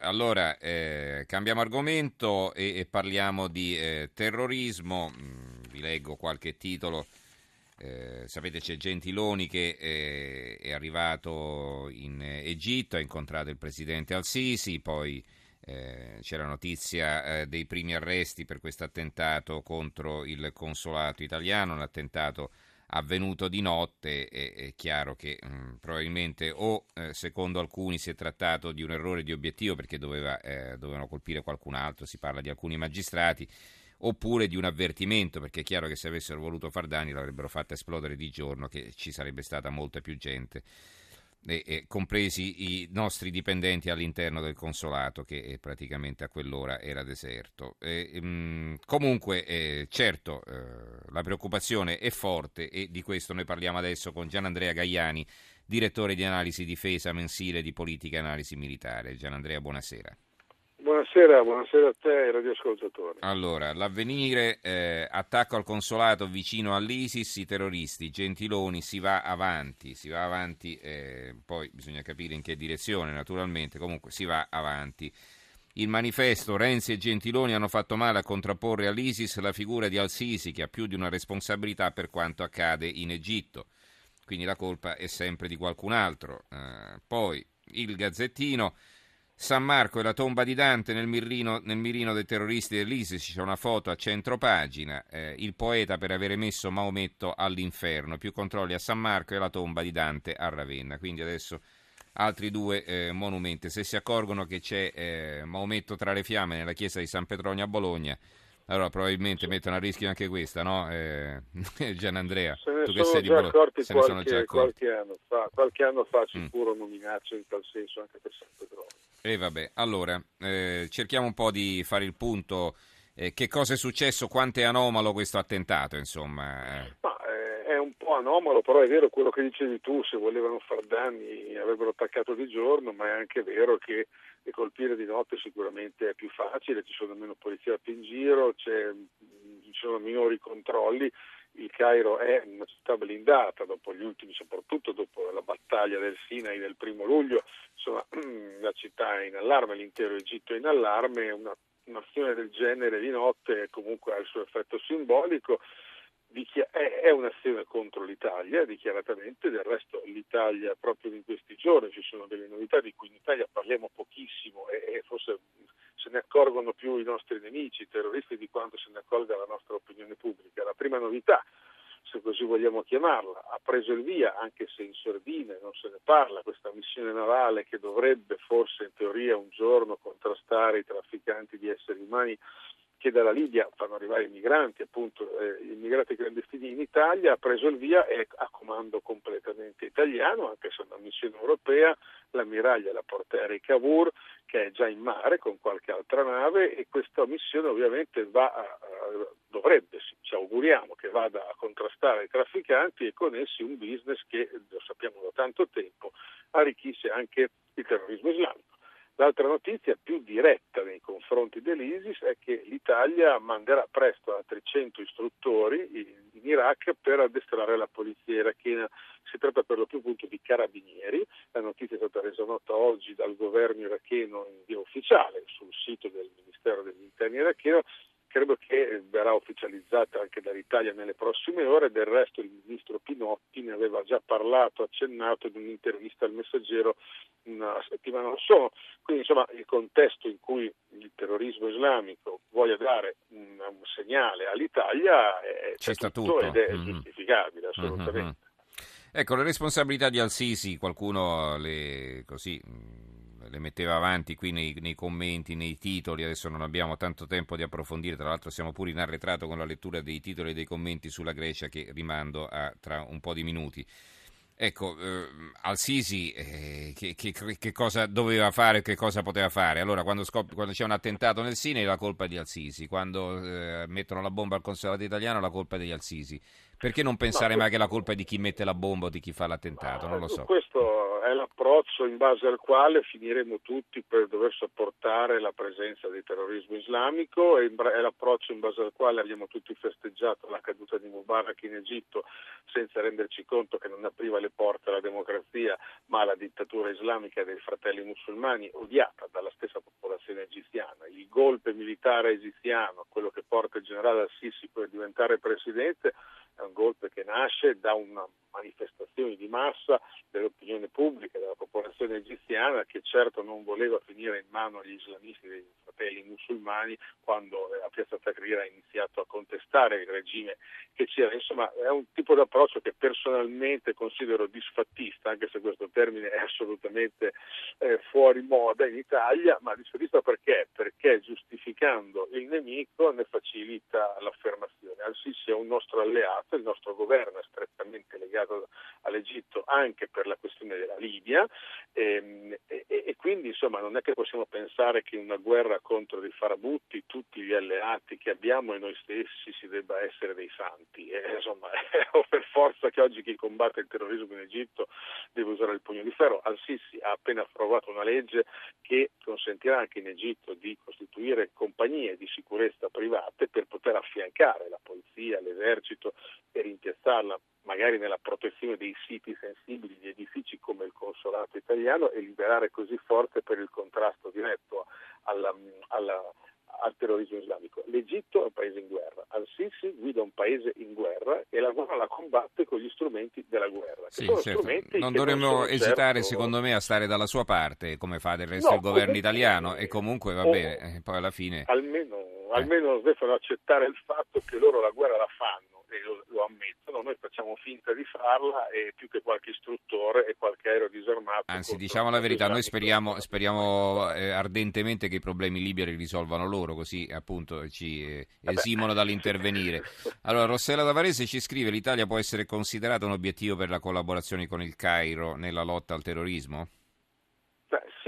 allora eh, cambiamo argomento e, e parliamo di eh, terrorismo. Mm, vi leggo qualche titolo. Eh, sapete c'è Gentiloni che eh, è arrivato in Egitto, ha incontrato il presidente Al-Sisi, poi eh, c'è la notizia eh, dei primi arresti per questo attentato contro il consolato italiano, un attentato avvenuto di notte, è, è chiaro che mh, mm, probabilmente o eh, secondo alcuni si è trattato di un errore di obiettivo perché doveva, eh, dovevano colpire qualcun altro, si parla di alcuni magistrati, oppure di un avvertimento perché è chiaro che se avessero voluto far danni l'avrebbero fatta esplodere di giorno, che ci sarebbe stata molta più gente e, e compresi i nostri dipendenti all'interno del consolato che praticamente a quell'ora era deserto. E, mh, mm, comunque, eh, certo, eh, la preoccupazione è forte e di questo noi parliamo adesso con Gianandrea Gaiani, direttore di analisi difesa mensile di politica e analisi militare. Gianandrea, buonasera. Buonasera, buonasera a te e radioascoltatori. Allora, l'avvenire, eh, attacco al consolato vicino all'ISIS, i terroristi, Gentiloni, si va avanti, si va avanti, eh, poi bisogna capire in che direzione naturalmente, comunque si va avanti. Il manifesto Renzi e Gentiloni hanno fatto male a contrapporre all'ISIS la figura di Al-Sisi che ha più di una responsabilità per quanto accade in Egitto, quindi la colpa è sempre di qualcun altro. Eh, poi il Gazzettino... San Marco e la tomba di Dante nel mirino, nel mirino dei terroristi dell'ISIS, c'è una foto a centro pagina, eh, il poeta per avere messo Maometto all'inferno, più controlli a San Marco e la tomba di Dante a Ravenna. Quindi adesso altri due eh, monumenti. Se si accorgono che c'è eh, Maometto tra le fiamme nella chiesa di San Petronio a Bologna, allora probabilmente mettono a rischio anche questa, no? Eh, Gian Andrea, se ne tu che sei di Bologna, se ne sono già accorti. Qualche anno fa, qualche anno fa sicuro mm. nominacce in tal senso anche per San Petronio. E eh vabbè, allora, eh, cerchiamo un po' di fare il punto. Eh, che cosa è successo? Quanto è anomalo questo attentato, insomma? Ma, un po' anomalo, però è vero quello che dicevi tu, se volevano far danni avrebbero attaccato di giorno, ma è anche vero che colpire di notte sicuramente è più facile, ci sono meno poliziotti in giro, ci sono minori controlli il Cairo è una città blindata dopo gli ultimi, soprattutto dopo la battaglia del Sinai del primo luglio, insomma la città è in allarme, l'intero Egitto è in allarme, una, un'azione del genere di notte comunque ha il suo effetto simbolico, è un'azione contro l'Italia, dichiaratamente, del resto l'Italia proprio in questi giorni ci sono delle novità di cui in Italia parliamo pochissimo e forse se ne accorgono più i nostri nemici, i terroristi, di quanto se ne accorga la nostra opinione pubblica. La prima novità, se così vogliamo chiamarla, ha preso il via, anche se in sordine non se ne parla, questa missione navale che dovrebbe forse in teoria un giorno contrastare i trafficanti di esseri umani che dalla Libia fanno arrivare i migranti, appunto eh, immigrati clandestini in Italia, ha preso il via e a comando completamente italiano, anche se è una missione europea, l'ammiraglia la porta Eric Cavour, che è già in mare con qualche altra nave e questa missione ovviamente va a, a, dovrebbe, ci auguriamo, che vada a contrastare i trafficanti e con essi un business che, lo sappiamo da tanto tempo, arricchisce anche il terrorismo islamico. L'altra notizia più diretta nei confronti dell'ISIS è che l'Italia manderà presto altri 100 istruttori in Iraq per addestrare la polizia irachena. Si tratta per lo più appunto di carabinieri. La notizia è stata resa nota oggi dal governo iracheno in via ufficiale sul sito del Ministero degli Interni iracheno credo che verrà ufficializzata anche dall'Italia nelle prossime ore, del resto il ministro Pinotti ne aveva già parlato, accennato in un'intervista al messaggero una settimana or quindi insomma il contesto in cui il terrorismo islamico voglia dare un, un segnale all'Italia è, C'è tutto ed è mm-hmm. giustificabile assolutamente. Mm-hmm. Ecco, le responsabilità di Al-Sisi, qualcuno le, così, le metteva avanti qui nei, nei, commenti, nei titoli, adesso non abbiamo tanto tempo di approfondire, tra l'altro siamo pure in arretrato con la lettura dei titoli e dei commenti sulla Grecia che rimando a tra un po' di minuti. Ecco, eh, Al-Sisi eh, che, che, che, cosa doveva fare e che cosa poteva fare? Allora, quando, scop- quando, c'è un attentato nel Sinai la colpa è di Al-Sisi, quando eh, mettono la bomba al consolato italiano la colpa è degli Al-Sisi. Perché non pensare no, mai che la colpa è di chi mette la bomba o di chi fa l'attentato? Non lo so. Questo l'approccio in base al quale finiremo tutti per dover sopportare la presenza del terrorismo islamico è l'approccio in base al quale abbiamo tutti festeggiato la caduta di Mubarak in Egitto senza renderci conto che non apriva le porte alla democrazia ma alla dittatura islamica dei fratelli musulmani odiata dalla stessa popolazione egiziana. Il golpe militare egiziano, quello che porta il generale Al-Sisi per diventare presidente, è un golpe che nasce da una manifestazione di massa dell'opinione pubblica, della popolazione egiziana che certo non voleva finire in mano agli islamisti dei fratelli musulmani quando a Piazza Tahrir ha iniziato a contestare il regime che c'era. Insomma è un tipo di approccio che personalmente considero disfattista, anche se questo termine è assolutamente eh, fuori moda in Italia, ma disfattista perché? Perché giustificando il nemico ne facilita l'affermazione. Al-Sisi è un nostro alleato, il nostro governo è strettamente legato all'Egitto anche per la questione della Libia ehm, e, e, e, quindi insomma non è che possiamo pensare che in una guerra contro dei farabutti tutti gli alleati che abbiamo e noi stessi si debba essere dei santi. E, insomma, o per forza che oggi chi combatte il terrorismo in Egitto deve usare il pugno di ferro. Al-Sisi ha appena approvato una legge che consentirà anche in Egitto di costituire compagnie di sicurezza private per poter affiancare la polizia, l'esercito e rimpiazzarla magari nella protezione dei siti sensibili di edifici come il consolato italiano e liberare così forze per il contrasto diretto alla, alla, al terrorismo islamico. L'Egitto è un paese in guerra, Al-Sisi guida un paese in guerra e la guerra la combatte con gli strumenti della guerra. Sì, certo. Non dovremmo non esitare, certo... secondo me, a stare dalla sua parte, come fa del resto no, il governo italiano, e comunque va bene, eh, poi alla fine... Almeno, almeno devono accettare il fatto che loro la guerra la fanno e lo, lo, ammettono, noi facciamo finta di farla e più che qualche istruttore e qualche aereo disarmato. Anzi, diciamo la verità, noi speriamo, speriamo eh, ardentemente che i problemi liberi risolvano loro, così appunto ci eh, esimono dall'intervenire. Allora, Rossella Davarese ci scrive: l'Italia può essere considerata un obiettivo per la collaborazione con il Cairo nella lotta al terrorismo?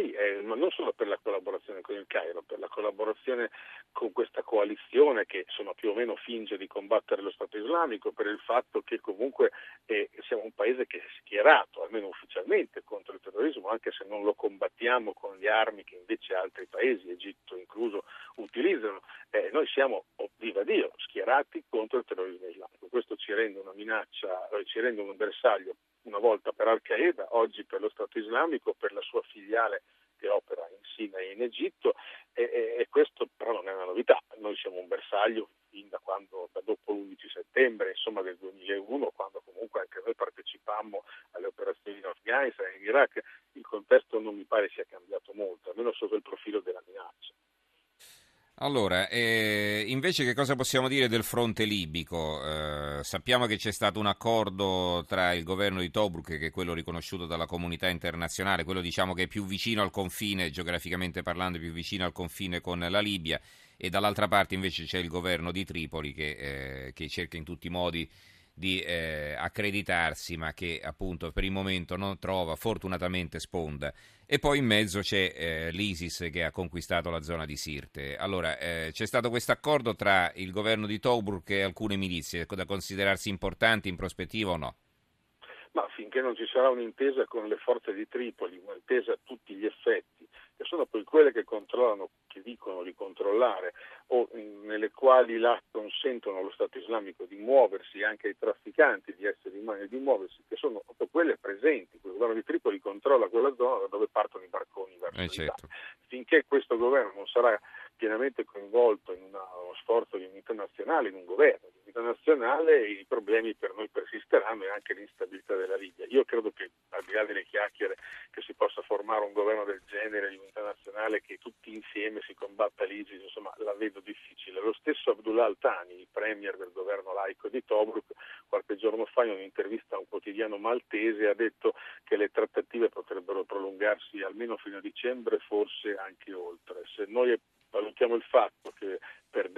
Sì, eh, ma non solo per la collaborazione con il Cairo, per la collaborazione con questa coalizione che insomma, più o meno finge di combattere lo Stato islamico, per il fatto che comunque eh, siamo un paese che è schierato, almeno ufficialmente, contro il terrorismo, anche se non lo combattiamo con le armi che invece altri paesi, Egitto incluso, utilizzano. Eh, noi siamo, oh, viva Dio, schierati contro il terrorismo islamico. Questo ci rende una minaccia, eh, ci rende un bersaglio una volta per Al-Qaeda, oggi per lo Stato islamico, per la sua filiale che opera in Sinai e in Egitto e, e, e, questo però non è una novità, noi siamo un bersaglio fin da, quando, da dopo l'11 settembre insomma, del 2001 quando comunque anche noi partecipammo alle operazioni in Afghanistan e in Iraq, il contesto non mi pare sia cambiato molto, almeno sotto il profilo minaccia. Allora, eh, invece che cosa possiamo dire del fronte libico? Eh, sappiamo che c'è stato un accordo tra il governo di Tobruk, che è quello riconosciuto dalla comunità internazionale, quello diciamo che è più vicino al confine, geograficamente parlando, più vicino al confine con la Libia, e dall'altra parte invece c'è il governo di Tripoli che, eh, che cerca in tutti i modi di eh, accreditarsi, ma che appunto per il momento non trova fortunatamente sponda. E poi in mezzo c'è eh, l'ISIS che ha conquistato la zona di Sirte. Allora, eh, c'è stato questo accordo tra il governo di Tobruk e alcune milizie, da considerarsi importanti in prospettiva o no? Ma finché non ci sarà un'intesa con le forze di Tripoli, un'intesa a tutti gli effetti, che sono poi quelle che controllano, che dicono di controllare, o nelle quali là consentono allo Stato islamico di muoversi, anche ai trafficanti di esseri umani di muoversi, che sono quelle presenti. Il governo di Tripoli controlla quella zona da dove partono i barconi verso eh certo. Finché questo governo non sarà pienamente coinvolto in uno sforzo di unità nazionale, in un governo unità nazionale, i problemi per noi persisteranno e anche l'instabilità della Libia. Io credo che al di là delle chiacchiere che si possa formare un governo del genere di unità nazionale che tutti insieme si combatta l'ISIS, insomma la vedo difficile. Lo stesso Abdullah Al-Tani, il premier del governo laico di Tobruk, qualche giorno fa in un'intervista a un quotidiano maltese ha detto che le trattative potrebbero prolungarsi almeno fino a dicembre, forse anche oltre. Se noi valutiamo il fatto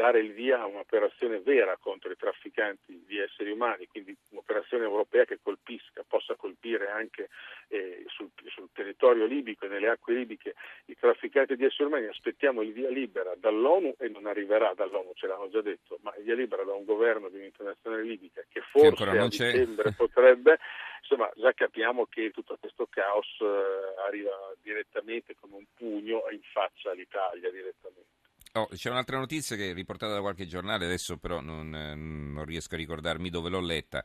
dare il via a un'operazione vera contro i trafficanti di esseri umani, quindi un'operazione europea che colpisca, possa colpire anche eh, sul, sul, territorio libico e nelle acque libiche i trafficanti di esseri umani, aspettiamo il via libera dall'ONU e non arriverà dall'ONU, ce l'hanno già detto, ma il via libera da un governo di un'internazionale libica che forse a dicembre potrebbe, insomma già capiamo che tutto questo caos eh, arriva direttamente con un pugno in faccia all'Italia direttamente. Oh, c'è un'altra notizia che è riportata da qualche giornale, adesso però non, non riesco a ricordarmi dove l'ho letta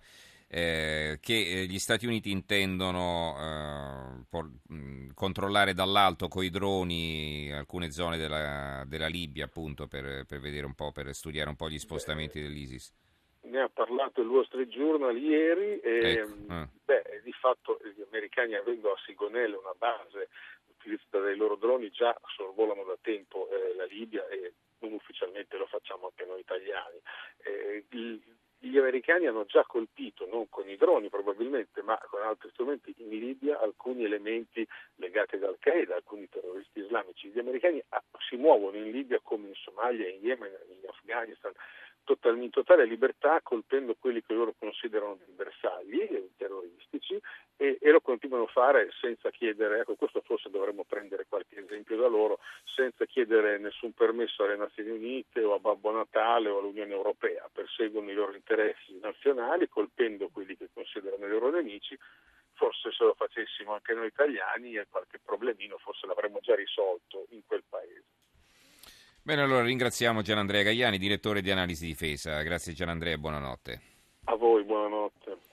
eh, che eh, gli Stati Uniti intendono eh, por, mh, controllare dall'alto con i droni alcune zone della, della Libia, appunto, per, per, vedere un po', per studiare un po' gli spostamenti dell'ISIS. Ne ha parlato il Wall Street Journal ieri e ecco. ah. beh, di fatto gli americani avendo a Sigonelle una base utilizzata dai loro droni già sorvolano da tempo eh, la Libia e non ufficialmente lo facciamo anche noi italiani. Eh, il, gli americani hanno già colpito, non con i droni probabilmente, ma con altri strumenti in Libia alcuni elementi legati ad Al-Qaeda, alcuni terroristi islamici. Gli americani ah, si muovono in Libia come in Somalia, in Yemen, in Afghanistan, in totale libertà colpendo quelli che loro considerano dei bersagli terroristici e, e, lo continuano a fare senza chiedere, ecco questo forse dovremmo prendere qualche esempio da loro, senza chiedere nessun permesso alle Nazioni Unite o a Babbo Natale o all'Unione Europea, perseguono i loro interessi nazionali colpendo quelli che considerano i loro nemici, forse se lo facessimo anche noi italiani qualche problemino forse l'avremmo già risolto in quel paese. Bene, allora ringraziamo Gianandrea Gagliani, direttore di analisi difesa. Grazie Gianandrea e buonanotte. A voi, buonanotte.